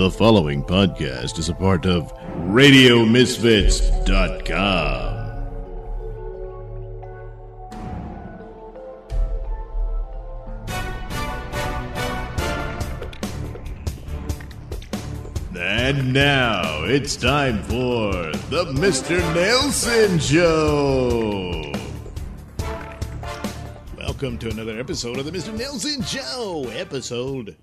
The following podcast is a part of RadioMisfits.com. And now it's time for the Mr. Nailsin Show. Welcome to another episode of the Mr. Nailsin Show, episode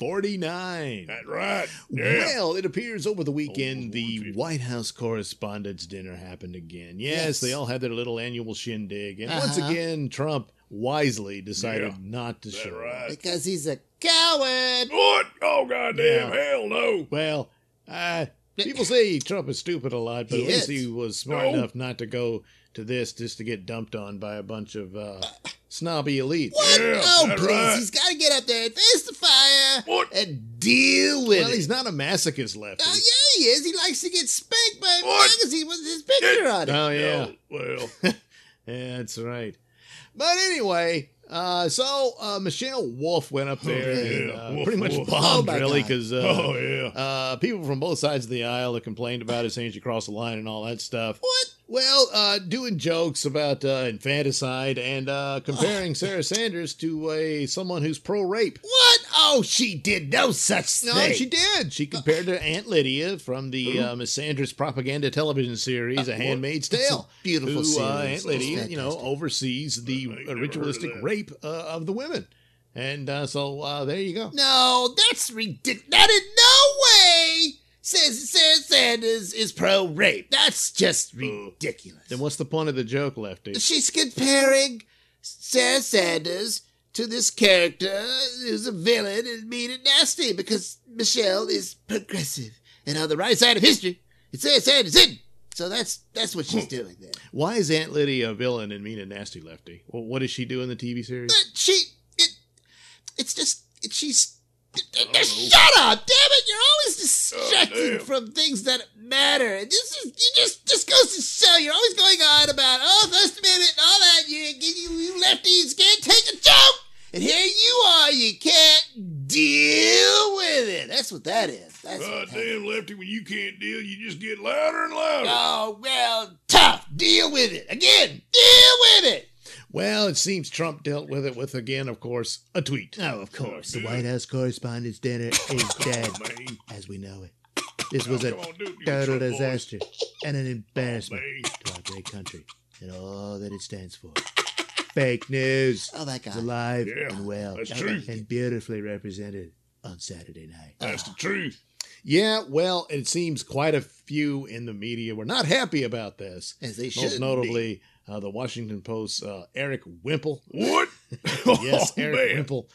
149. That's right. Yeah. Well, it appears over the weekend the White House Correspondents' Dinner happened again. Yes, Yes. they all had their little annual shindig. And once Uh-huh. again, Trump wisely decided Yeah. not to That's show up. right. Because he's a coward. What? Oh, goddamn. Yeah. Hell no. Well, uh, people say Trump is stupid a lot, but He at least is. he was smart No. enough not to go to this just to get dumped on by a bunch of uh, snobby elites. What? Yeah, oh, please. right. He's got to get up there and face the fire What? and deal with Well, it. he's not a masochist lefty. Oh, yeah, he is. He likes to get spanked by a What? magazine with his picture on it. Oh, yeah. No, well, Yeah, that's right. But anyway, uh, so uh, Michelle Wolf went up there and yeah. uh, Woof, pretty much woof. bombed, Oh, really, because uh, oh, yeah. uh, people from both sides of the aisle that complained about his saying she crossed the line and all that stuff. What? Well, uh, doing jokes about uh, infanticide and uh, comparing Sarah Sanders to a someone who's pro-rape. What? Oh, she did no such No, thing. she did. She compared her to Aunt Lydia from the uh, Miss Sanders propaganda television series, A Handmaid's It's a Tale. beautiful who, uh. Aunt Lydia, you know, oversees the uh, ritualistic rape uh, of the women. And uh, so uh, there you go. No, that's ridiculous. That in no way says Sarah Sanders is pro rape. That's just uh, ridiculous. Then what's the point of the joke, Lefty? She's comparing Sarah Sanders to this character who's a villain and mean and nasty because Michelle is progressive and on the right side of history. It's Sarah Sanders in. So that's that's what she's hmm. doing there. Why is Aunt Lydia a villain and mean and nasty, Lefty? Well, what does she do in the TV series? But she it it's just it, she's know. Oh. Shut up, damn it! You're always oh, distracting damn. from things that matter. This is you just just goes to show you're always going on about oh First Amendment and all that. You you, you lefties can't take a joke, and here you are, you can't deal with it. That's what that is. That's is. Goddamn, Lefty, when you can't deal, you just get louder and louder. Oh well, tough. Deal with it again. Deal with it. Well, it seems Trump dealt with it with, again, of course, a tweet. Oh, of uh, course. The White House Correspondents' Dinner is dead, Man. as we know it. This oh, was a on, dude. Total Trump voice. disaster and an embarrassment Man. to our great country and all that it stands for. Fake news Oh, that guy. is alive Yeah, and well that's true. and beautifully represented on Saturday night. That's the truth. Yeah, well, it seems quite a few in the media were not happy about this. As they should. Most should notably, uh, the Washington Post's uh, Eric Wemple. What? yes, oh, Eric man. Wemple.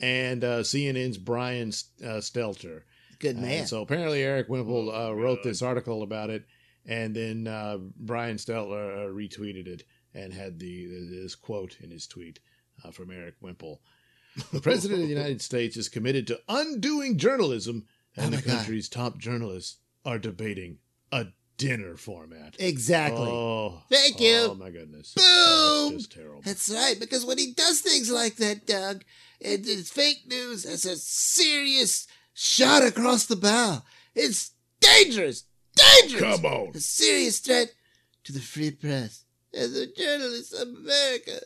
And uh, CNN's Brian uh, Stelter. Good Uh, man. so apparently, Eric Wemple uh, Oh, wrote God. this article about it, and then uh, Brian Stelter uh, retweeted it and had the this quote in his tweet uh, from Eric Wemple. The president of the United States is committed to undoing journalism, and Oh, the my God. country's top journalists are debating a dinner format. exactly. Oh, Thank you. Oh my goodness! Boom. Oh, just terrible. That's right, because when he does things like that, Doug, it, it's fake news. It's a serious shot across the bow. It's dangerous, dangerous. Come on. A serious threat to the free press and the journalists of America.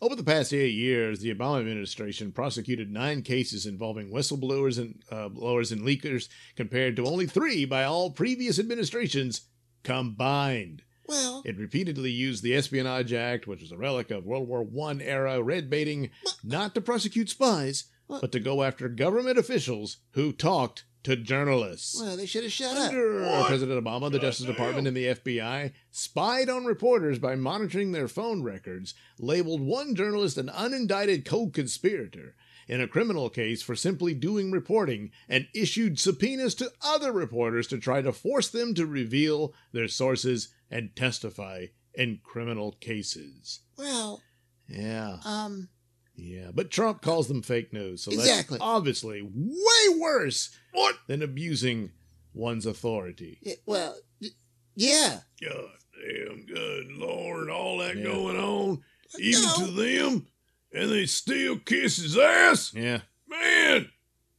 Over the past eight years, the Obama administration prosecuted nine cases involving whistleblowers and uh, blowers and leakers, compared to only three by all previous administrations combined. well, It repeatedly used the Espionage Act, which was a relic of World War I era red baiting, not to prosecute spies, but to go after government officials who talked to journalists. well, they should have shut up. Under What? President Obama, the Justice Goddamn. Department and the FBI spied on reporters by monitoring their phone records, labeled one journalist an unindicted co conspirator in a criminal case for simply doing reporting, and issued subpoenas to other reporters to try to force them to reveal their sources and testify in criminal cases. Well, Yeah. um, Yeah, but Trump calls them fake news, so Exactly. that's obviously way worse What? than abusing one's authority. y- well, y- yeah. God damn, good Lord, all that Yeah. going on, even No. to them, and they still kiss his ass? Yeah, Man,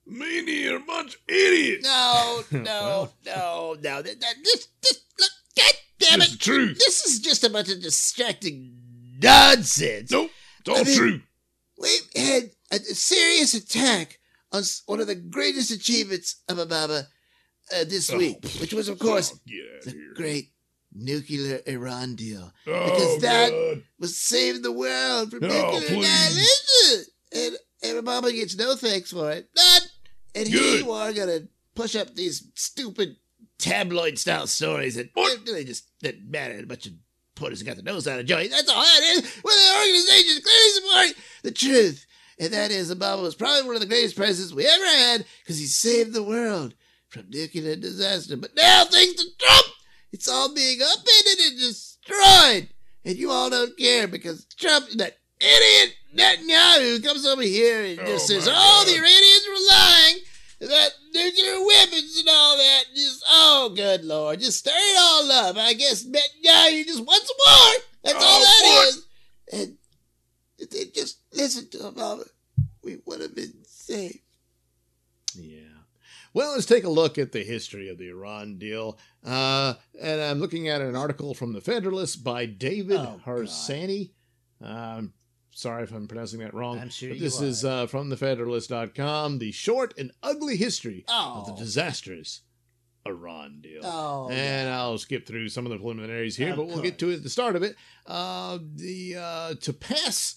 the media are a bunch of idiots. No, no, Well. no, no. That, that, this, this, look, God damn It's the it. truth. This is just a bunch of distracting nonsense. Nope, it's all I mean- true. We've had a, serious attack on one of the greatest achievements of Obama uh, this Oh, week, which was, of course, oh, the here. great nuclear Iran deal. oh, because that- God. Was saving the world from nuclear annihilation. And, and Obama gets no thanks for it. None. And here Good. you are going to push up these stupid tabloid style stories that What? really just didn't matter. A bunch of reporters got the nose out of joint. That's all that is. Where the organization is clearly supporting the truth. And that is Obama was probably one of the greatest presidents we ever had because he saved the world from nuclear disaster. But now, thanks to Trump, it's all being upended and destroyed. And you all don't care because Trump, that idiot Netanyahu, comes over here and just Oh, says, my oh, the Iranians were lying about nuclear weapons and all that. Just, oh, good Lord. Just stir it all up. I guess Netanyahu just wants more. That's oh, all Oh, that boy. is. And if they just listened to Obama, we would have been safe. Yeah. Well, let's take a look at the history of the Iran deal. Uh, and I'm looking at an article from the Federalist by David Oh, Harsanyi. Um, sorry if I'm pronouncing that wrong. I'm sure but you this is are. uh, from thefederalist.com. The short and ugly history of the Oh. disastrous Iran deal. Oh, and I'll skip through some of the preliminaries here, Of but we'll get to it at the start of it. Uh, the uh, to pass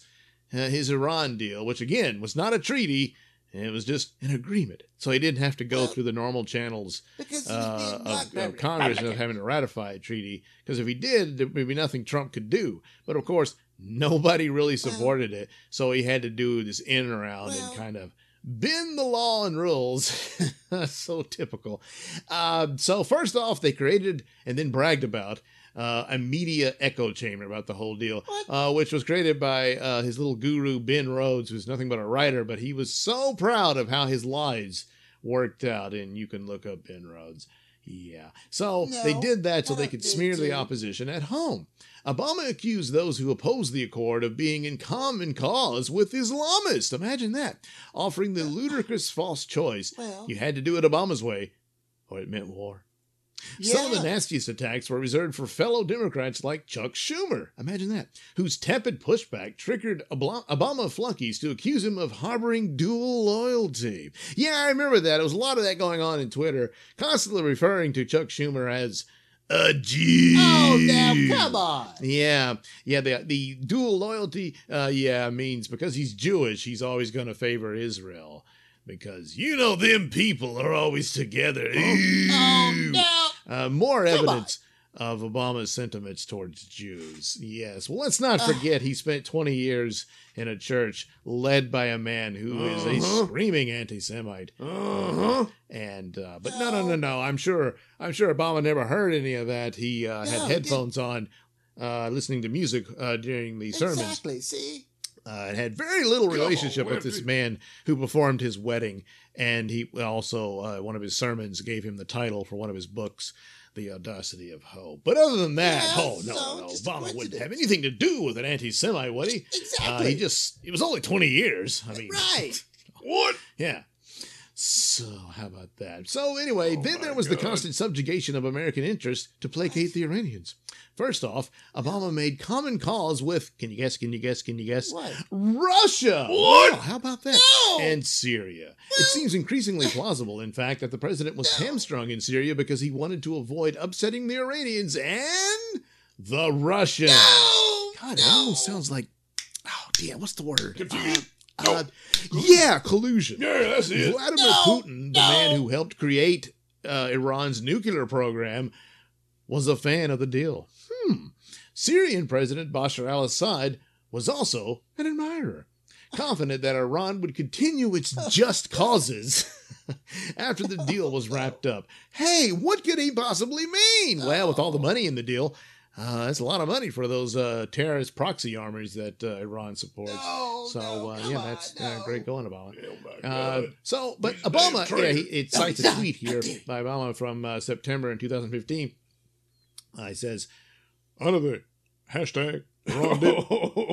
uh, his Iran deal, which again was not a treaty, it was just an agreement, so he didn't have to go Well, through the normal channels uh, of, of. Congress of having to ratify a treaty. Because if he did, there would be nothing Trump could do. But of course, nobody really Well- supported it, so he had to do this in and around Well- and kind of bend the law and rules. so typical. Uh, so first off, they created and then bragged about uh, a media echo chamber about the whole deal, uh, which was created by uh, his little guru Ben Rhodes, who's nothing but a writer, but he was so proud of how his lies worked out, and you can look up Ben Rhodes. Yeah. So No, they did that so they could smear the opposition at home. Obama accused those who opposed the accord of being in common cause with Islamists. Imagine that. Offering the ludicrous false choice. Well, You had to do it Obama's way, or it meant war. Some of the nastiest attacks were reserved for fellow Democrats like Chuck Schumer. Imagine that. Whose tepid pushback triggered Obama flunkies to accuse him of harboring dual loyalty. Yeah, I remember that. It was a lot of that going on in Twitter, constantly referring to Chuck Schumer as a Jew. Oh, now come on. Yeah, yeah. The the dual loyalty, uh, yeah, means because he's Jewish, he's always going to favor Israel because you know them people are always together. Oh Ew. no. Uh, more Come on. evidence of Obama's sentiments towards Jews. Yes. Well, let's not Uh. forget he spent 20 years in a church led by a man who is a Uh-huh. screaming anti-Semite. Uh-huh. And uh, but no, no, no, no. I'm sure. I'm sure Obama never heard any of that. He uh, No, had he headphones on, uh, listening to music uh, during the sermons, Exactly. See. Uh, and had very little on, relationship with this man who performed his wedding. And he also uh, one of his sermons gave him the title for one of his books. The audacity of hope. But other than that, Yeah, oh no, so no, Obama wouldn't have anything to do with an anti-Semite, would he? Uh, Exactly. he just, it was only 20 years. I mean, right. What? yeah. So, how about that? So, anyway, Oh then there was the constant subjugation of American interests to placate the Iranians. First off, Obama made common cause with, can you guess, can you guess, can you guess? What? Russia! What? Wow, how about that? No. And Syria. It seems increasingly plausible, in fact, that the president was No. hamstrung in Syria because he wanted to avoid upsetting the Iranians and the Russians. No. God, no. almost sounds like, oh, damn, what's the word? Confusion. Uh, yeah, collusion. Yeah, that's it. Vladimir Putin, the man who helped create uh, Iran's nuclear program, was a fan of the deal. Hmm. Syrian President Bashar al Assad was also an admirer, confident that Iran would continue its just causes after the deal was wrapped up. Hey, what could he possibly mean? Well, with all the money in the deal, uh, that's a lot of money for those uh, terrorist proxy armies that uh, Iran supports. No, so, no, uh, come yeah, on, that's no. uh, great going, Obama. Oh my Uh, so, but He's Obama, yeah, he, it cites a tweet here How dare you. by Obama from uh, September in 2015. Uh, he says, under the hashtag Iran, did,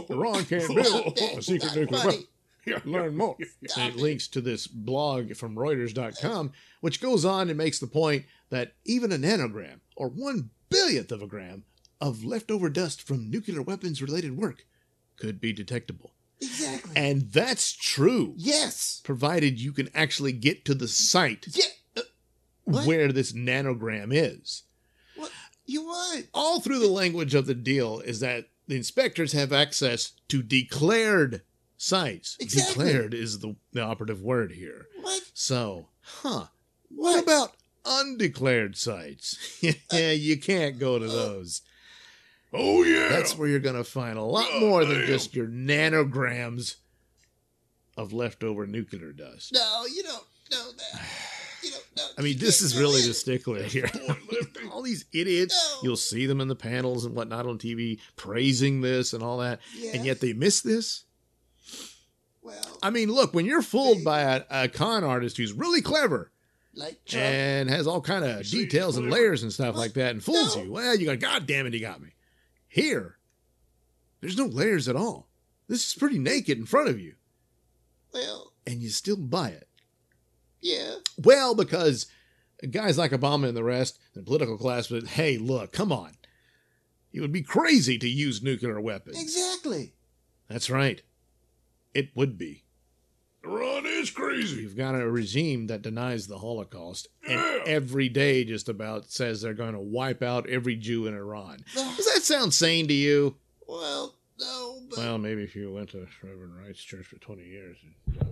Iran can't build a secret nuclear Funny. weapon. learn more. And it links to this blog from Reuters.com, which goes on and makes the point that even a nanogram, or one billionth of a gram, of leftover dust from nuclear weapons related work could be detectable. Exactly. And that's true, yes. provided you can actually get to the site Yeah. uh, where this nanogram is. You what? All through the language of the deal is that the inspectors have access to declared sites. Exactly. Declared is the, the operative word here. What? So, huh. What? What about undeclared sites? yeah, you can't go to uh, those. Oh, yeah. That's where you're going to find a lot God more than damn. just your nanograms of leftover nuclear dust. No, you don't know that. You. I mean, this is really the stickler here. all these idiots, No. you'll see them in the panels and whatnot on TV praising this and all that, Yeah. and yet they miss this. Well, I mean, look, when you're fooled by a, a con artist who's really clever like Trump. and has all kind of details and layers and stuff like that and fools No. you, well, you go, God damn it, he got me. Here, there's no layers at all. This is pretty naked in front of you, well, and you still buy it. Yeah. Well, because guys like Obama and the rest, the political class, but hey, look, come on. It would be crazy to use nuclear weapons. Exactly. That's right. It would be. Iran is crazy. You've got a regime that denies the Holocaust and Yeah. every day just about says they're going to wipe out every Jew in Iran. Does that sound sane to you? Well, no, but Well, maybe if you went to Reverend Wright's church for 20 years. what?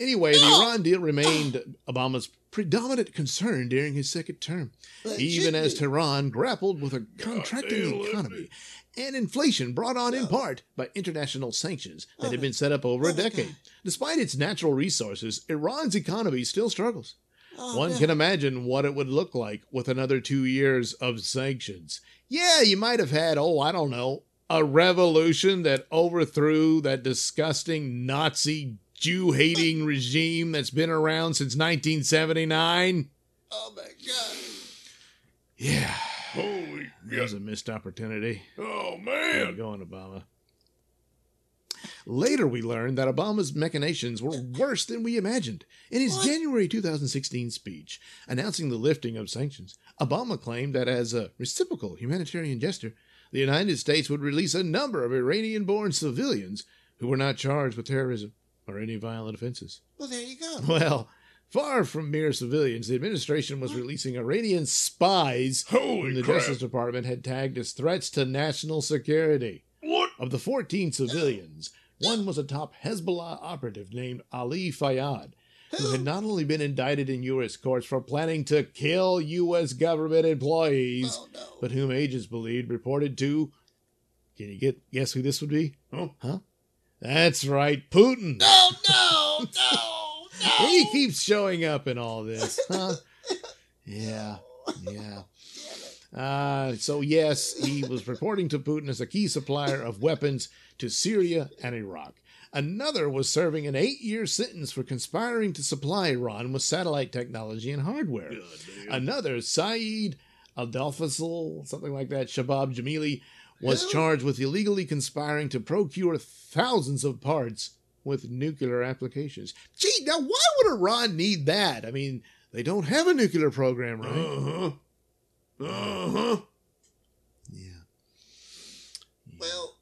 Anyway, the Iran deal remained Obama's predominant concern during his second term. Even as. Tehran grappled with a contracting economy and inflation brought on in part by international sanctions that Oh had been set up over oh a decade. Despite its natural resources, Iran's economy still struggles. One can imagine what it would look like with another two years of sanctions. Yeah, you might have had, oh, I don't know, a revolution that overthrew that disgusting Nazi Jew hating regime that's been around since 1979. Oh my God. Yeah, Holy that was God. a missed opportunity. Oh, Where you man. going, Obama? Later, we learned that Obama's machinations were worse than we imagined. In his? January 2016 speech announcing the lifting of sanctions, Obama claimed that as a reciprocal humanitarian gesture, the United States would release a number of Iranian born civilians who were not charged with terrorism or any violent offenses. Well, there you go. Well, far from mere civilians, the administration was releasing Iranian spies Holy whom the crap. Justice Department had tagged as threats to national security. What? Of the 14 civilians, one was a top Hezbollah operative named Ali Fayyad, who had not only been indicted in U.S. courts for planning to kill U.S. government employees, Oh no. but whom agents believed reported to. Can you get guess who this would be? Huh? Huh? That's right, Putin. No, no, no, no. He keeps showing up in all this, huh? yeah, yeah. Uh, so yes, he was reporting to Putin as a key supplier of weapons to Syria and Iraq. Another was serving an eight-year sentence for conspiring to supply Iran with satellite technology and hardware. Another, Saeed Al-Dalfasl, something like that, Shabab Jamili, was charged with illegally conspiring to procure thousands of parts with nuclear applications. Gee, now why would Iran need that? I mean, they don't have a nuclear program, right? Uh-huh. Uh-huh. Yeah. Well,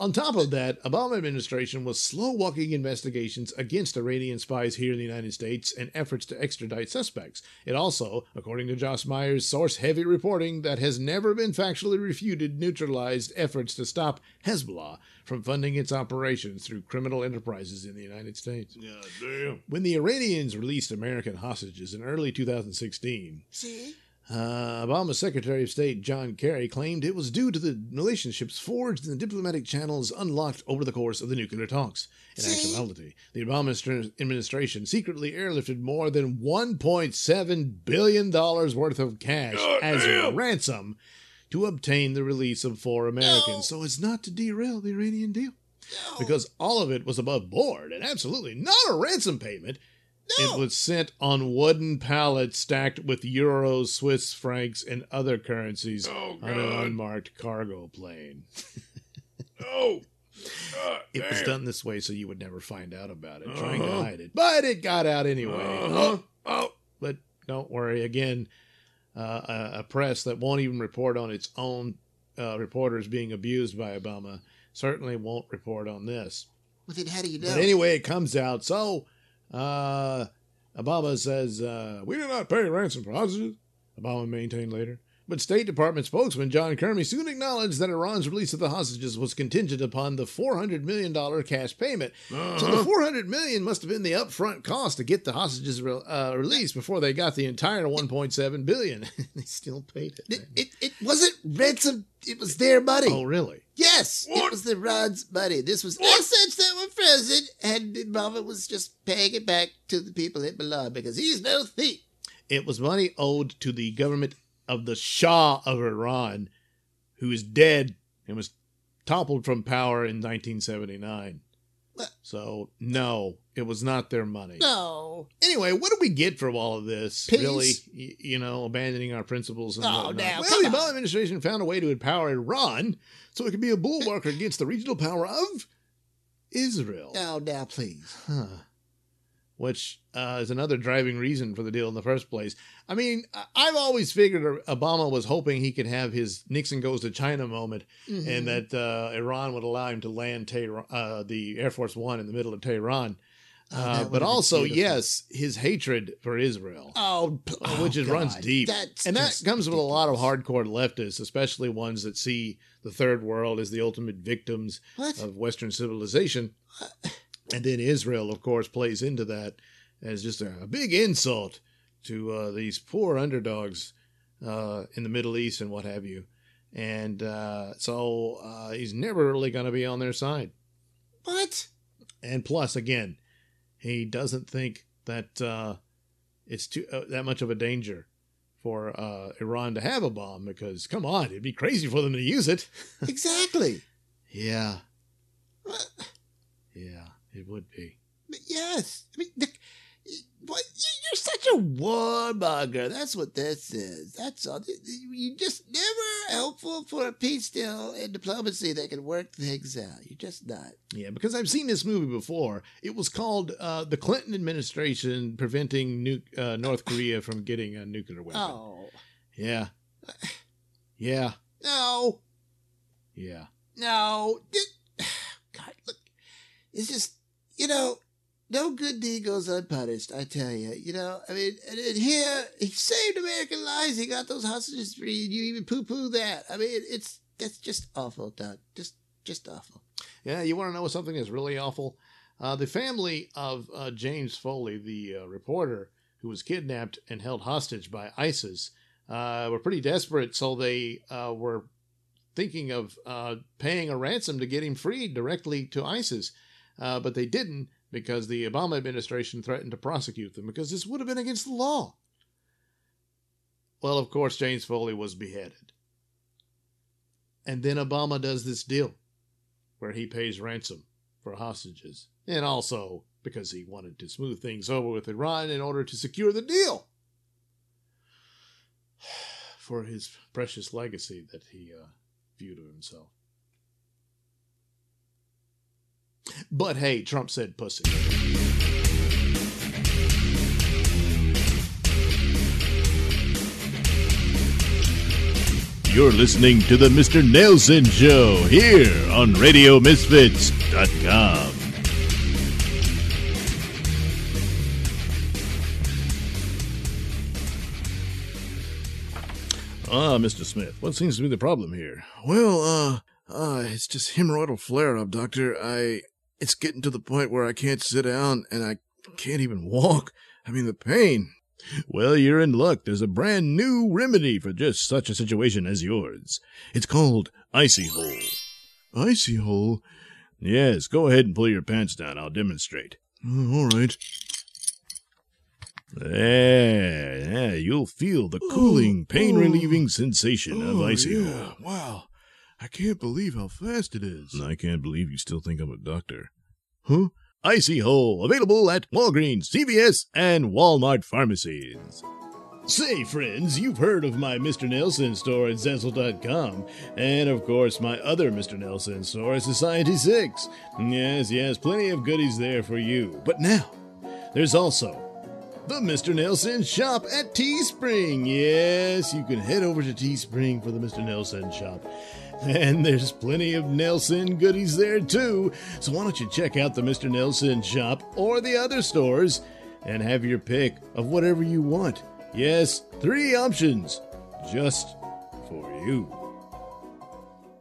On top of that, Obama administration was slow walking investigations against Iranian spies here in the United States and efforts to extradite suspects. It also, according to Josh Meyer's source heavy reporting that has never been factually refuted, neutralized efforts to stop Hezbollah from funding its operations through criminal enterprises in the United States. God damn. When the Iranians released American hostages in early 2016, see, uh, Obama's Secretary of State John Kerry claimed it was due to the relationships forged in the diplomatic channels unlocked over the course of the nuclear talks. In actuality, the Obama administration secretly airlifted more than $1.7 billion worth of cash God as a damn. ransom to obtain the release of four Americans No. so as not to derail the Iranian deal. no, Because all of it was above board and absolutely not a ransom payment. No. It was sent on wooden pallets stacked with euros, Swiss francs, and other currencies Oh, on an unmarked cargo plane. oh. God It was done this way so you would never find out about it, trying to hide it. But it got out anyway. Uh-huh. Oh, but don't worry. Again, uh, a, a press that won't even report on its own uh, reporters being abused by Obama certainly won't report on this. Well, then how do you know? But anyway, it comes out. So, uh, Obama says, uh, We did not pay ransom for hostages, Obama maintained later. But State Department spokesman John Kirby soon acknowledged that Iran's release of the hostages was contingent upon the $400 million cash payment. So the Uh-huh. 400 million must have been the upfront cost to get the hostages re- uh, released before they got the entire 1.7 billion. they still paid it. it, it, it wasn't ransom. It was their money. oh, really? Yes, it was the Iran's money. This was assets that were frozen, and Obama was just paying it back to the people it belonged because he's no thief. It was money owed to the government of the Shah of Iran, who is dead and was toppled from power in 1979. Uh, so, no, it was not their money. No. Anyway, what do we get from all of this? Peace. Really, y- you know, abandoning our principles and Oh, whatnot. now, well, the. Obama administration found a way to empower Iran so it could be a bulwark against the regional power of Israel. Oh, now please. Huh. Which uh, is another driving reason for the deal in the first place. I mean, I've always figured Obama was hoping he could have his Nixon goes to China moment Mhm. and that uh, Iran would allow him to land Tehran, uh, the Air Force One in the middle of Tehran. Oh, Uh, but also, beautiful. yes, his hatred for Israel. Oh, uh, which oh, is, runs deep. That's and that comes with a lot of hardcore leftists, especially ones that see the third world as the ultimate victims What? of Western civilization. And then Israel, of course, plays into that as just a, a big insult to uh, these poor underdogs uh, in the Middle East and what have you. And uh, so uh, he's never really going to be on their side. What? And plus, again, he doesn't think that uh, it's too uh, that much of a danger for uh, Iran to have a bomb because, come on, it'd be crazy for them to use it. exactly. Yeah, yeah, it would be. But yes. I mean, the, what, you- you're such a warmonger. That's what this is. That's all. You just never helpful for a peace deal and diplomacy that can work things out. You're just not. Yeah, because I've seen this movie before. It was called uh, "The Clinton Administration Preventing nu- uh, North Korea from Getting a Nuclear Weapon." Oh Yeah, yeah, no, yeah. no. God, look. It's just you know. No good deed goes unpunished, I tell you. You know, I mean, and, and here he saved American lives. He got those hostages free, and you even poo-poo that. I mean, it's that's just awful, Doug. Just, just awful. Yeah, you want to know something that's really awful? Uh, the family of uh, James Foley, the uh, reporter who was kidnapped and held hostage by ISIS, uh, were pretty desperate, so they uh, were thinking of uh, paying a ransom to get him freed directly to ISIS. Uh, but they didn't because the Obama administration threatened to prosecute them because this would have been against the law. Well, of course, James Foley was beheaded. And then Obama does this deal where he pays ransom for hostages. And also because he wanted to smooth things over with Iran in order to secure the deal for his precious legacy that he uh, viewed of himself. But hey, Trump said pussy. You're listening to the Mr. Nailsin Show here on RadioMisfits.com. Ah, Mr. Smith, what seems to be the problem here? Well, uh, uh, it's just hemorrhoidal flare-up, doctor. I, it's getting to the point where I can't sit down and I can't even walk. I mean, the pain. Well, you're in luck. There's a brand new remedy for just such a situation as yours. It's called Icy Hole. Icy hole. Yes, go ahead and pull your pants down. I'll demonstrate. Uh, all right. There, yeah, you'll feel the cooling, pain relieving sensation of Oh, Icy yeah. Hole. Wow. I can't believe how fast it is. I can't believe you still think I'm a doctor. Huh? Icy Hole, available at Walgreens, CVS, and Walmart pharmacies. Say, friends, you've heard of my Mr. Nailsin store at Zenzel.com, and of course my other Mr. Nailsin store at Society 6. Yes, yes, plenty of goodies there for you. But now, there's also the Mr. Nailsin shop at Teespring. Yes, you can head over to Teespring for the Mr. Nailsin shop. And there's plenty of Nailsin goodies there too. So why don't you check out the Mr. Nailsin shop or the other stores and have your pick of whatever you want. Yes, three options just for you.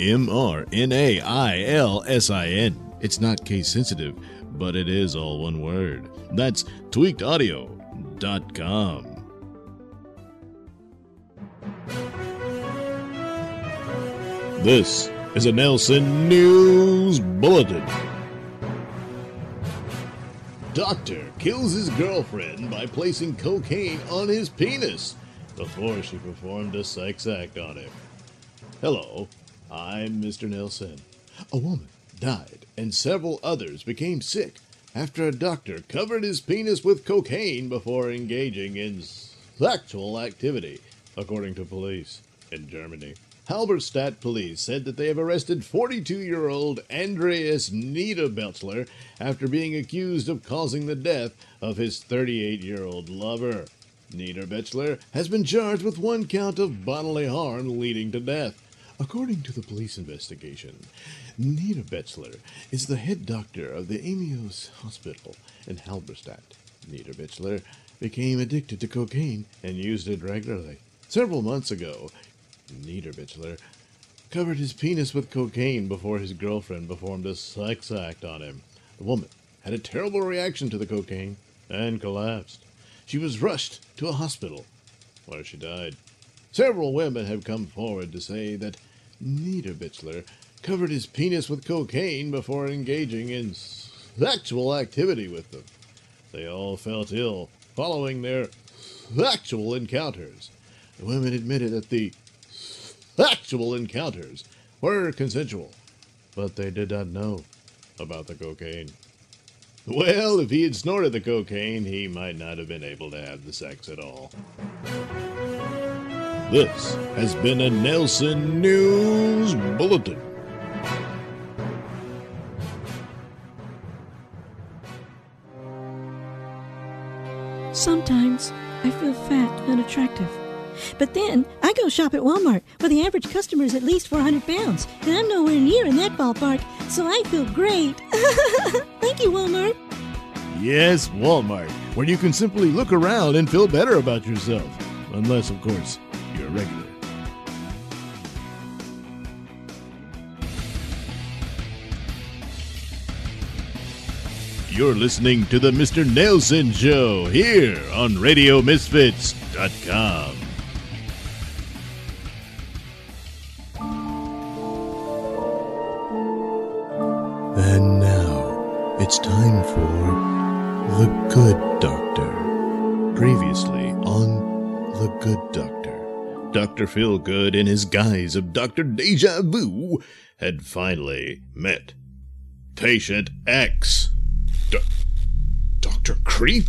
M R N A I L S I N. It's not case sensitive, but it is all one word. That's tweakedaudio.com. This is a Nailsin News Bulletin. Doctor kills his girlfriend by placing cocaine on his penis before she performed a sex act on him. Hello, I'm Mr. Nailsin. A woman died, and several others became sick after a doctor covered his penis with cocaine before engaging in sexual activity, according to police in Germany. Halberstadt police said that they have arrested 42 year old Andreas Niederbetzler after being accused of causing the death of his 38 year old lover. Niederbetzler has been charged with one count of bodily harm leading to death. According to the police investigation, Niederbetzler is the head doctor of the Ameos Hospital in Halberstadt. Niederbetzler became addicted to cocaine and used it regularly. Several months ago, Niederbetzler covered his penis with cocaine before his girlfriend performed a sex act on him. The woman had a terrible reaction to the cocaine and collapsed. She was rushed to a hospital where she died. Several women have come forward to say that Niederbetzler covered his penis with cocaine before engaging in sexual activity with them. They all felt ill following their sexual encounters. The women admitted that the sexual encounters were consensual, but they did not know about the cocaine. Well, if he had snorted the cocaine, he might not have been able to have the sex at all. This has been a Nailsin News Bulletin. Sometimes I feel fat and unattractive. But then I go shop at Walmart, where the average customer is at least 400 pounds, and I'm nowhere near in that ballpark, so I feel great. Thank you, Walmart. Yes, Walmart, where you can simply look around and feel better about yourself. Unless, of course, you're a regular. You're listening to the Mr. Nailsin Show here on RadioMisfits.com. Dr. Feelgood, in his guise of Dr. Deja Vu, had finally met Patient X. D- Dr. Creep?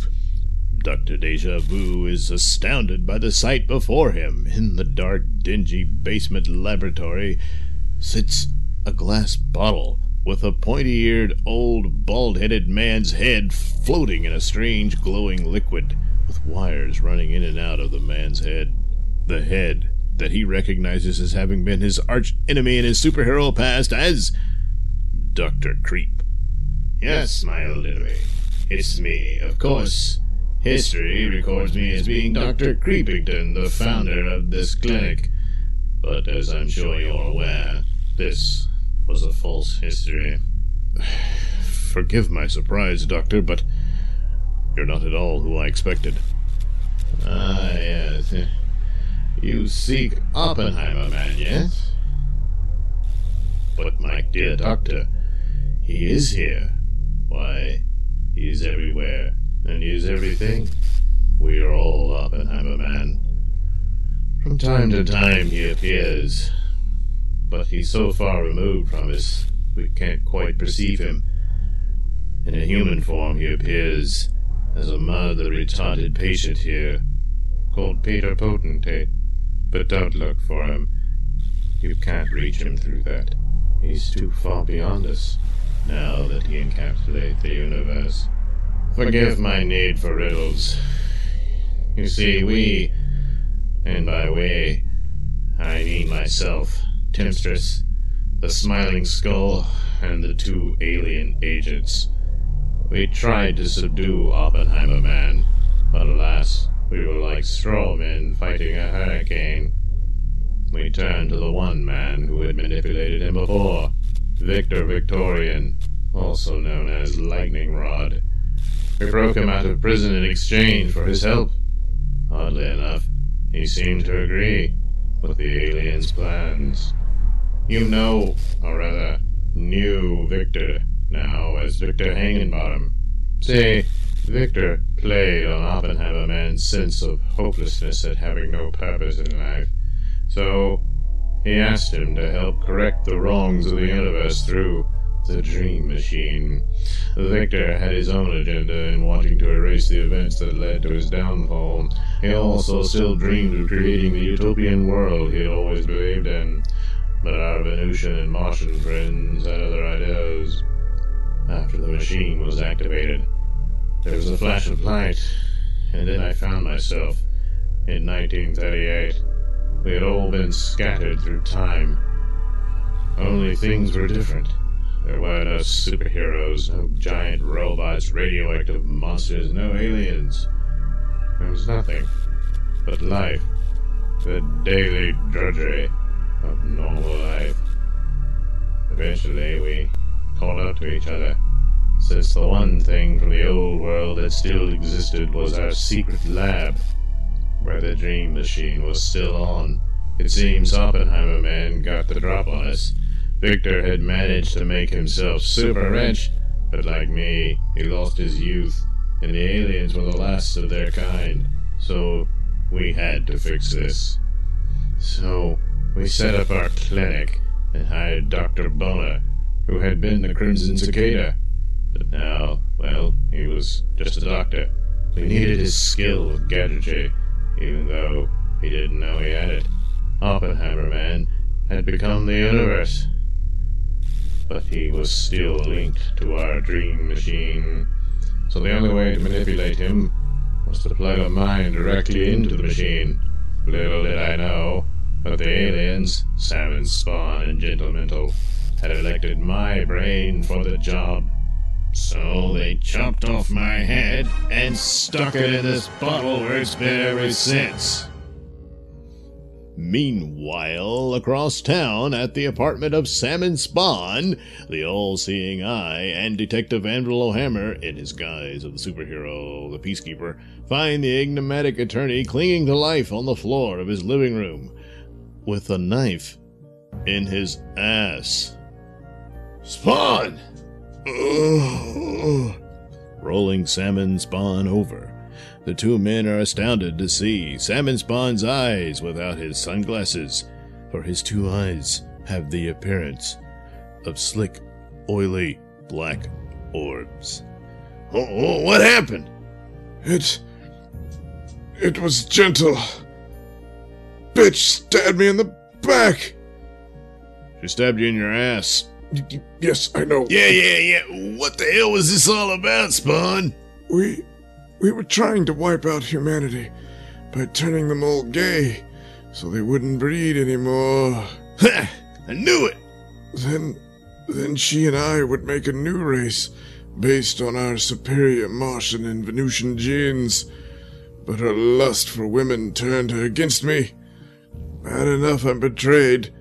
Dr. Deja Vu is astounded by the sight before him. In the dark, dingy basement laboratory sits a glass bottle with a pointy eared, old, bald headed man's head floating in a strange, glowing liquid, with wires running in and out of the man's head. The head that he recognizes as having been his arch enemy in his superhero past as Dr. Creep. Yes, my old enemy. It's me, of course. History records me as being Dr. Creepington, the founder of this clinic. But as I'm sure you're aware, this was a false history. Forgive my surprise, Doctor, but you're not at all who I expected. Ah, yes. You seek Oppenheimer Man, yes? But my dear doctor, he is here. Why, he is everywhere, and he is everything. We are all Oppenheimer Man. From time to time he appears, but he's so far removed from us we can't quite perceive him. In a human form he appears as a mildly retarded patient here, called Peter Potentate. But don't look for him. You can't reach him through that. He's too far beyond us, now that he encapsulates the universe. Forgive my need for riddles. You see, we, and by we, I mean myself, Timstress, the Smiling Skull, and the two alien agents. We tried to subdue Oppenheimer Man, but alas, like straw men fighting a hurricane. We turned to the one man who had manipulated him before, Victor Victorian, also known as Lightning Rod. We broke him out of prison in exchange for his help. Oddly enough, he seemed to agree with the aliens' plans. You know, or rather, knew Victor now as Victor Hangenbottom. Say, Victor played on Oppenheimer Man's sense of hopelessness at having no purpose in life. So, he asked him to help correct the wrongs of the universe through the Dream Machine. Victor had his own agenda in wanting to erase the events that led to his downfall. He also still dreamed of creating the utopian world he had always believed in. But our Venusian and Martian friends had other ideas. After the machine was activated, there was a flash of light, and then I found myself in 1938. We had all been scattered through time. Only things were different. There were no superheroes, no giant robots, radioactive monsters, no aliens. There was nothing but life, the daily drudgery of normal life. Eventually, we called out to each other, since the one thing from the old world that still existed was our secret lab, where the dream machine was still on. It seems Oppenheimer Man got the drop on us. Victor had managed to make himself super rich, but like me, he lost his youth, and the aliens were the last of their kind. So we had to fix this. So we set up our clinic and hired Dr. Boner, who had been the Crimson Cicada. But now, well, he was just a doctor. We needed his skill with gadgetry, even though he didn't know he had it. Oppenheimer Man had become the universe. But he was still linked to our dream machine. So the only way to manipulate him was to plug a mind directly into the machine. Little did I know, but the aliens, Salmon Spawn and Gentlemental, had elected my brain for the job. So they chopped off my head and stuck it in this bottle where it's been ever since. Meanwhile, across town at the apartment of Salmon Spawn, the all seeing eye and Detective Anvil O'Hammer, in his guise of the superhero, the peacekeeper, find the enigmatic attorney clinging to life on the floor of his living room with a knife in his ass. Spawn! Rolling Salmon Spawn over. The two men are astounded to see Salmon Spawn's eyes without his sunglasses, for his two eyes have the appearance of slick, oily, black orbs. Oh, oh, what happened? It. It was gentle. Bitch stabbed me in the back. She stabbed you in your ass. Yes, I know. Yeah, yeah, yeah. What the hell was this all about, Spawn? We. We were trying to wipe out humanity by turning them all gay so they wouldn't breed anymore. Ha! I knew it! Then. Then she and I would make a new race based on our superior Martian and Venusian genes. But her lust for women turned her against me. Bad enough I'm betrayed,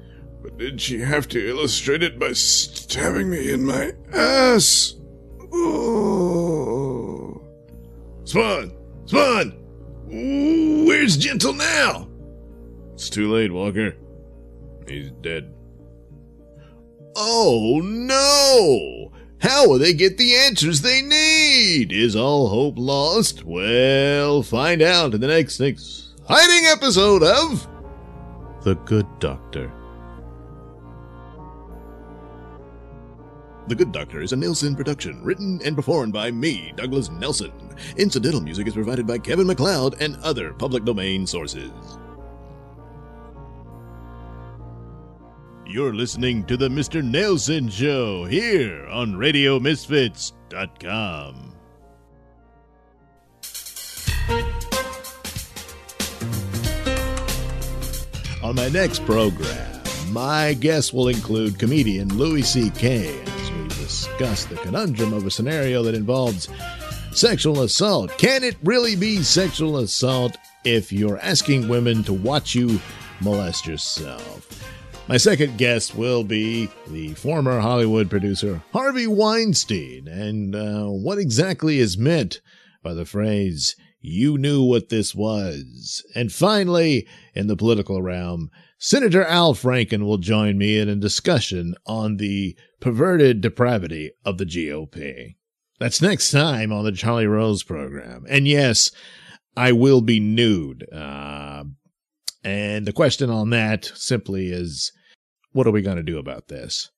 but did she have to illustrate it by stabbing me in my ass? Oh. Spawn! Spawn! Where's Gentle now? It's too late, Walker. He's dead. Oh no! How will they get the answers they need? Is all hope lost? Well, find out in the next exciting episode of The Good Doctor. The Good Doctor is a Nailsin production, written and performed by me, Douglas Nelson. Incidental music is provided by Kevin MacLeod and other public domain sources. You're listening to the Mr. Nailsin Show here on RadioMisfits.com. On my next program, my guests will include comedian Louis C.K. discuss the conundrum of a scenario that involves sexual assault. Can it really be sexual assault if you're asking women to watch you molest yourself? My second guest will be the former Hollywood producer Harvey Weinstein, and uh, what exactly is meant by the phrase, you knew what this was. And finally, in the political realm, Senator Al Franken will join me in a discussion on the perverted depravity of the GOP. That's next time on the Charlie Rose program. And yes, I will be nude. Uh, and the question on that simply is, what are we going to do about this?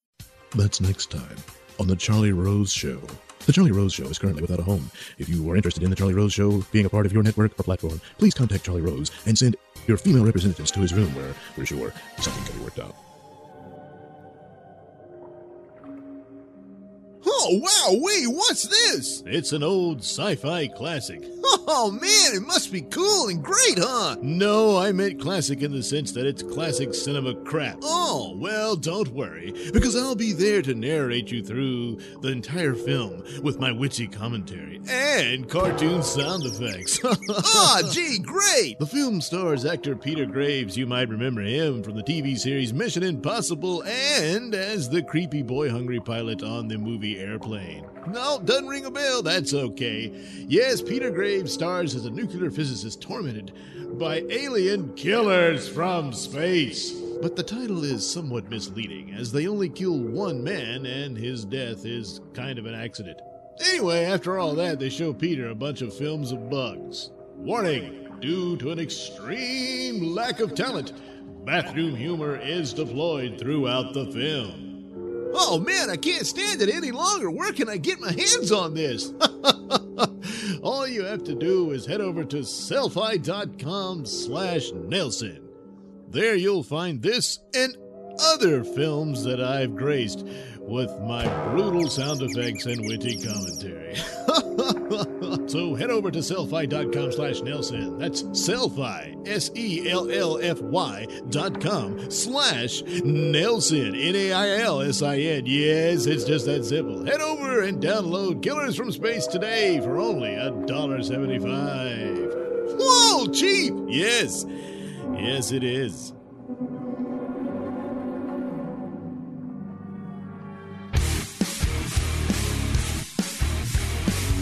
That's next time on The Charlie Rose Show. The Charlie Rose Show is currently without a home. If you are interested in The Charlie Rose Show being a part of your network or platform, please contact Charlie Rose and send your female representatives to his room where we're sure something can be worked out. Oh, wow, wait, what's this? It's an old sci fi classic. Oh, man, it must be cool and great, huh? No, I meant classic in the sense that it's classic cinema crap. Oh, Well, don't worry, because I'll be there to narrate you through the entire film with my witty commentary and cartoon sound effects. ah, gee, great. The film stars actor Peter Graves. You might remember him from the TV series Mission Impossible and as the creepy boy hungry pilot on the movie Airplane. No, doesn't ring a bell. That's okay. Yes, Peter Graves stars as a nuclear physicist tormented by alien killers from space. But the title is somewhat misleading, as they only kill one man, and his death is kind of an accident. Anyway, after all that, they show Peter a bunch of films of bugs. Warning! Due to an extreme lack of talent, bathroom humor is deployed throughout the film. Oh, man, I can't stand it any longer. Where can I get my hands on this? All you have to do is head over to sellfy.com slash Nailsin. There you'll find this and other films that I've graced with my brutal sound effects and witty commentary. so head over to sellfy.com slash Nailsin. That's sellfy, S-E-L-L-F-Y dot com slash Nailsin, N-A-I-L-S-I-N. Yes, it's just that simple. Head over and download Killers from Space today for only a dollar seventy-five. Whoa, cheap. Yes, yes it is.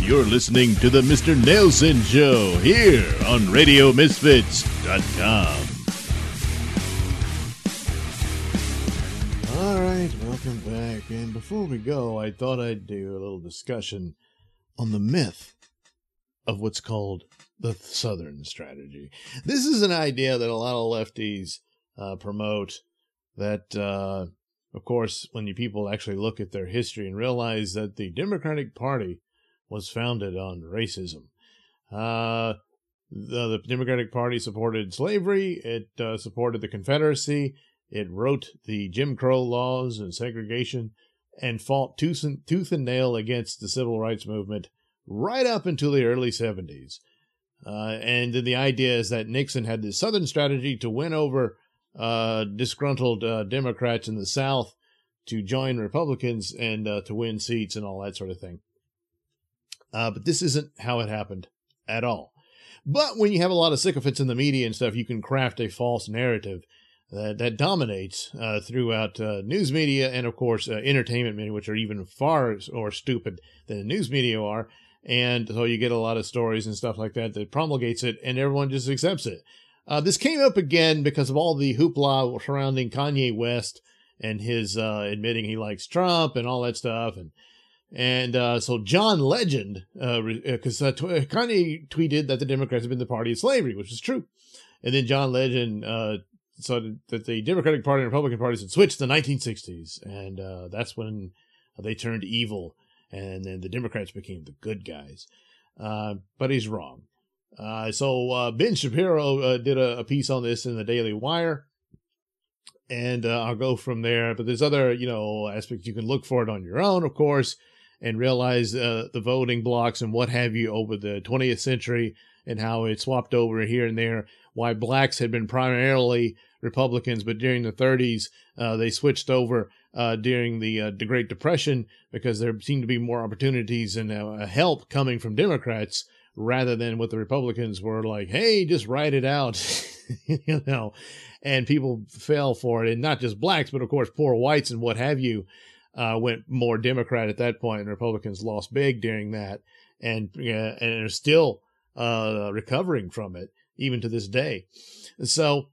You're listening to the Mr. Nailsin Show here on RadioMisfits.com. All right, welcome back. And before we go, I thought I'd do a little discussion on the myth of what's called the Southern strategy. This is an idea that a lot of lefties uh, promote. That, uh, of course, when you people actually look at their history and realize that the Democratic Party was founded on racism. Uh, the, the Democratic Party supported slavery. It uh, supported the Confederacy. It wrote the Jim Crow laws and segregation and fought tooth and, tooth and nail against the civil rights movement right up until the early 70s. Uh, and then the idea is that Nixon had this Southern strategy to win over uh, disgruntled uh, Democrats in the South to join Republicans and uh, to win seats and all that sort of thing. Uh, but this isn't how it happened at all. But when you have a lot of sycophants in the media and stuff, you can craft a false narrative that, that dominates uh, throughout uh, news media and, of course, uh, entertainment media, which are even far more stupid than the news media are. And so you get a lot of stories and stuff like that that promulgates it, and everyone just accepts it. Uh, this came up again because of all the hoopla surrounding Kanye West and his uh, admitting he likes Trump and all that stuff. And and uh, so John Legend, because uh, uh, uh, Kanye tweeted that the Democrats have been the party of slavery, which is true. And then John Legend uh, said that the Democratic Party and Republican parties had switched in the 1960s. And uh, that's when they turned evil. And then the Democrats became the good guys. Uh, but he's wrong. Uh, so uh, Ben Shapiro uh, did a, a, piece on this in the Daily Wire, and uh, I'll go from there. But there's other, you know, aspects you can look for it on your own, of course, and realize uh, the voting blocks and what have you over the 20th century and how it swapped over here and there. Why blacks had been primarily Republicans, but during the 30s uh, they switched over during the the Great Depression because there seemed to be more opportunities and help coming from Democrats rather than what the Republicans were like, hey, just write it out, you know, and people fell for it. And not just blacks, but of course, poor whites and what have you uh, went more Democrat at that point, and Republicans lost big during that and, uh, and are still uh, recovering from it even to this day. So,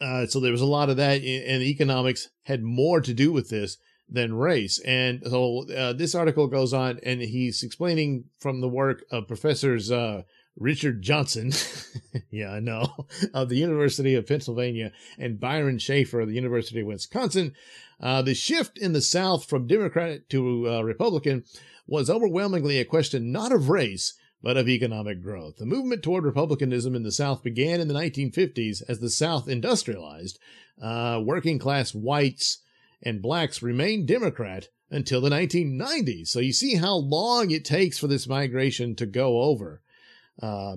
uh, so there was a lot of that, and economics had more to do with this than race. And so uh, this article goes on, and he's explaining from the work of professors uh, Richard Johnson, yeah, I know, of the University of Pennsylvania, and Byron Shafer of the University of Wisconsin. Uh, the shift in the South from Democratic to uh, Republican was overwhelmingly a question not of race, but of economic growth. The movement toward republicanism in the South began in the 1950s as the South industrialized. Uh, working class whites and blacks remained Democrat until the 1990s. So you see how long it takes for this migration to go over. Uh,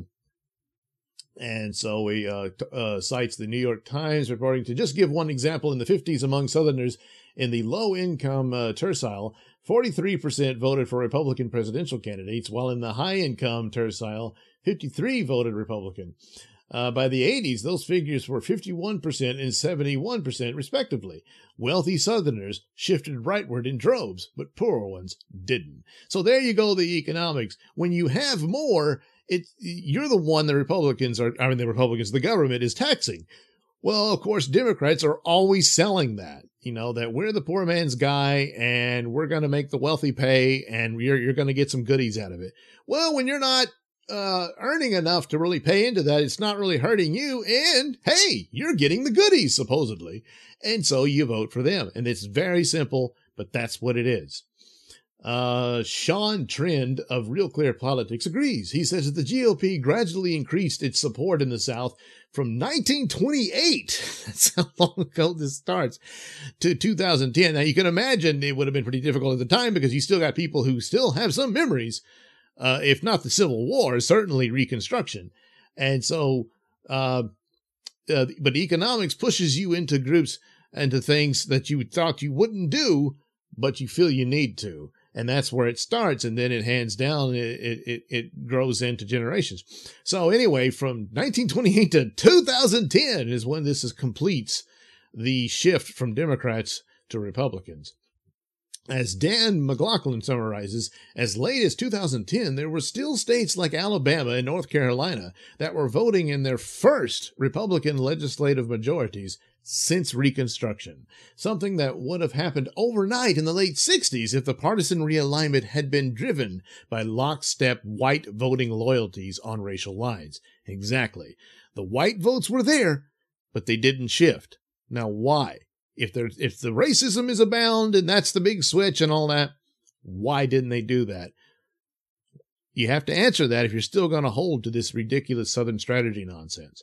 and so he uh, uh, cites the New York Times reporting to just give one example in the 50s among Southerners in the low income uh, tercile, 43% voted for Republican presidential candidates, while in the high income tercile, 53 voted Republican. Uh, by the 80s, those figures were 51% and 71%, respectively. Wealthy Southerners shifted rightward in droves, but poorer ones didn't. So there you go, the economics. When you have more, it, you're the one the Republicans are, I mean, the Republicans, the government is taxing. Well, of course, Democrats are always selling that, you know, that we're the poor man's guy and we're going to make the wealthy pay and you're, you're going to get some goodies out of it. Well, when you're not uh, earning enough to really pay into that. It's not really hurting you. And hey, you're getting the goodies, supposedly. And so you vote for them. And it's very simple, but that's what it is. Uh, Sean Trende of Real Clear Politics agrees. He says that the GOP gradually increased its support in the South from 1928. That's how long ago this starts to 2010. Now you can imagine it would have been pretty difficult at the time because you still got people who still have some memories uh, if not the Civil War, certainly Reconstruction. And so, uh, uh, but economics pushes you into groups and to things that you thought you wouldn't do, but you feel you need to. And that's where it starts. And then it hands down, it, it, it grows into generations. So anyway, from 1928 to 2010 is when this is completes the shift from Democrats to Republicans. As Dan McLaughlin summarizes, as late as 2010, there were still states like Alabama and North Carolina that were voting in their first Republican legislative majorities since Reconstruction, something that would have happened overnight in the late 60s if the partisan realignment had been driven by lockstep white voting loyalties on racial lines. Exactly. The white votes were there, but they didn't shift. Now, why? if there's if the racism is abound and that's the big switch and all that, why didn't they do that? You have to answer that if you're still going to hold to this ridiculous Southern strategy nonsense.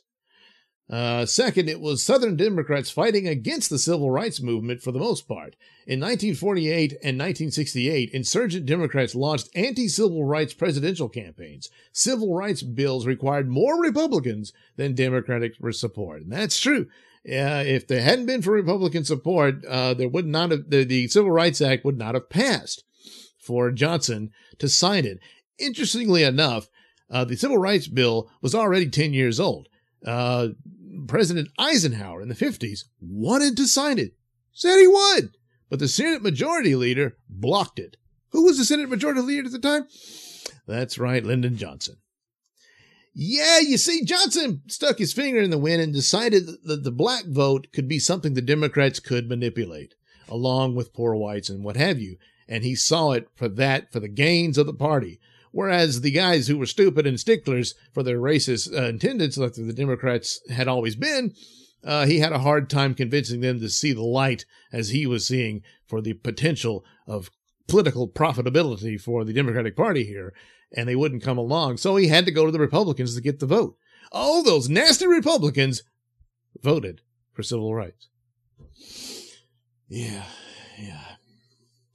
Uh, second, it was Southern Democrats fighting against the civil rights movement for the most part. In 1948 and 1968, insurgent Democrats launched anti civil rights presidential campaigns. Civil rights bills required more Republicans than Democratic support. And that's true uh, if there hadn't been for Republican support, uh, there would not have the, the Civil Rights Act would not have passed for Johnson to sign it. Interestingly enough, uh, the Civil Rights Bill was already 10 years old. Uh, President Eisenhower in the 50s wanted to sign it, said he would, but the Senate Majority Leader blocked it. Who was the Senate Majority Leader at the time? That's right, Lyndon Johnson. Yeah, you see, Johnson stuck his finger in the wind and decided that the black vote could be something the Democrats could manipulate, along with poor whites and what have you. And he saw it for that, for the gains of the party. Whereas the guys who were stupid and sticklers for their racist uh, intendeds, like the Democrats had always been, uh, he had a hard time convincing them to see the light as he was seeing for the potential of political profitability for the Democratic Party here and they wouldn't come along. So he had to go to the Republicans to get the vote. Oh, those nasty Republicans voted for civil rights. Yeah, yeah.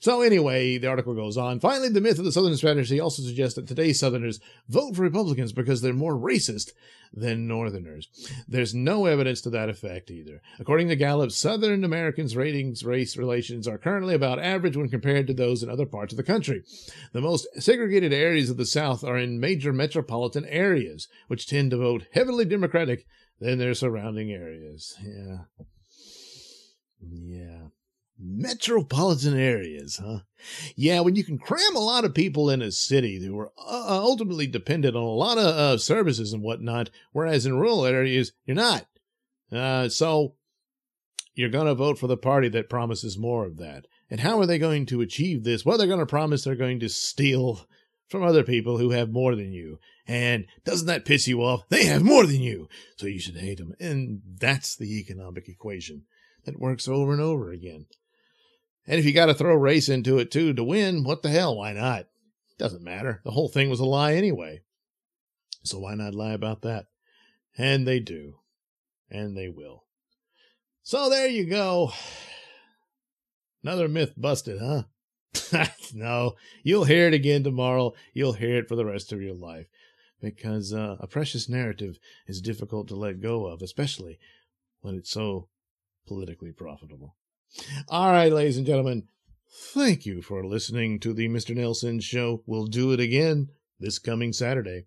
So anyway, the article goes on. Finally, the myth of the Southern Confederacy also suggests that today's Southerners vote for Republicans because they're more racist than Northerners. There's no evidence to that effect either. According to Gallup, Southern Americans' ratings race relations are currently about average when compared to those in other parts of the country. The most segregated areas of the South are in major metropolitan areas, which tend to vote heavily Democratic than their surrounding areas. Yeah. Yeah. Metropolitan areas, huh? Yeah, when you can cram a lot of people in a city who are uh, uh, ultimately dependent on a lot of uh, services and whatnot, whereas in rural areas, you're not. Uh, so you're going to vote for the party that promises more of that. And how are they going to achieve this? Well, they're going to promise they're going to steal from other people who have more than you. And doesn't that piss you off? They have more than you. So you should hate them. And that's the economic equation that works over and over again. And if you got to throw race into it too to win, what the hell? Why not? Doesn't matter. The whole thing was a lie anyway. So why not lie about that? And they do. And they will. So there you go. Another myth busted, huh? no, you'll hear it again tomorrow. You'll hear it for the rest of your life. Because uh, a precious narrative is difficult to let go of, especially when it's so politically profitable. All right, ladies and gentlemen, thank you for listening to the Mr. Nailsin Show. We'll do it again this coming Saturday.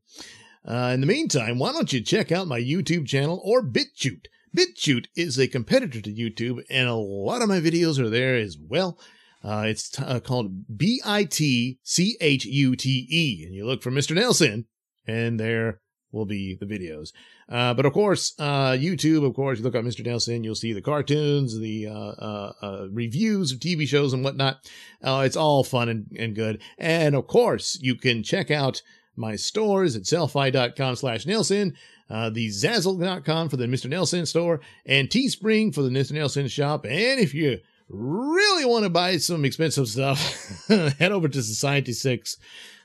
Uh, in the meantime, why don't you check out my YouTube channel or BitChute? BitChute is a competitor to YouTube, and a lot of my videos are there as well. Uh, it's t- uh, called B I T C H U T E, and you look for Mr. Nailsin, and there will be the videos. Uh, but of course, uh, YouTube, of course, you look up Mr. Nailsin, you'll see the cartoons, the uh, uh, uh reviews of TV shows and whatnot. Uh, it's all fun and, and good. And of course, you can check out my stores at sellfy.com slash Nailsin, the Zazzle.com for the Mr. Nailsin store, and Teespring for the Mr. Nailsin shop. And if you really want to buy some expensive stuff, head over to Society 6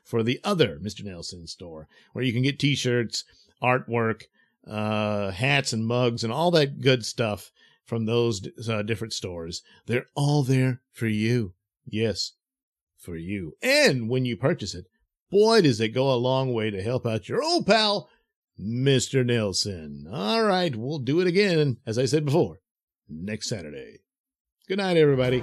for the other Mr. Nailsin store, where you can get t-shirts, artwork, uh, hats and mugs and all that good stuff from those uh, different stores. They're all there for you. Yes, for you. And when you purchase it, boy, does it go a long way to help out your old pal, Mr. Nailsin. All right, we'll do it again, as I said before, next Saturday. Good night, everybody.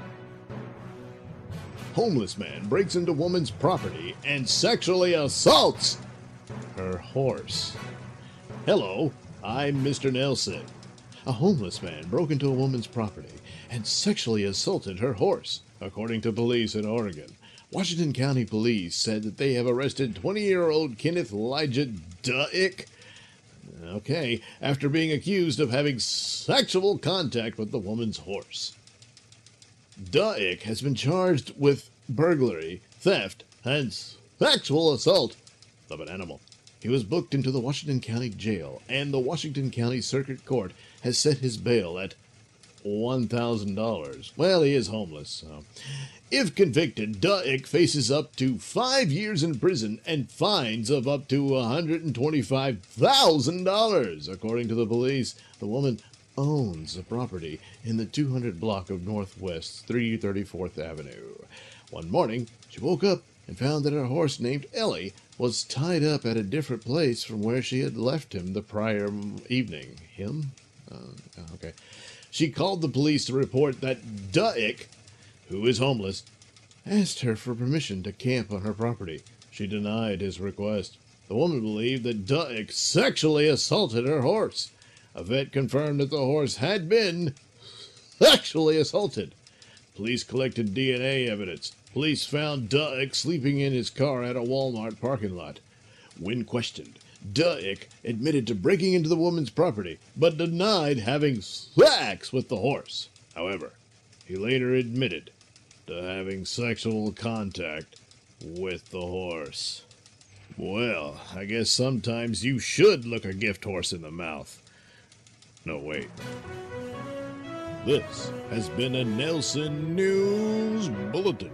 Homeless man breaks into woman's property and sexually assaults her horse. Hello, I'm Mr. Nailsin. A homeless man broke into a woman's property and sexually assaulted her horse, according to police in Oregon. Washington County Police said that they have arrested 20 year old Kenneth Elijah Duick. Okay, after being accused of having sexual contact with the woman's horse. Duick has been charged with burglary, theft, and sexual assault of an animal. He was booked into the Washington County Jail, and the Washington County Circuit Court has set his bail at $1,000. Well, he is homeless, so. If convicted, Duick faces up to five years in prison and fines of up to $125,000. According to the police, the woman owns a property in the 200 block of Northwest 334th Avenue. One morning, she woke up and found that her horse named Ellie was tied up at a different place from where she had left him the prior evening. Him? Uh, okay. She called the police to report that Duick, who is homeless, asked her for permission to camp on her property. She denied his request. The woman believed that Duick sexually assaulted her horse. A vet confirmed that the horse had been sexually assaulted. Police collected DNA evidence. Police found Duick sleeping in his car at a Walmart parking lot. When questioned, Duick admitted to breaking into the woman's property, but denied having sex with the horse. However, he later admitted to having sexual contact with the horse. Well, I guess sometimes you should look a gift horse in the mouth. No, wait. This has been a Nailsin News Bulletin.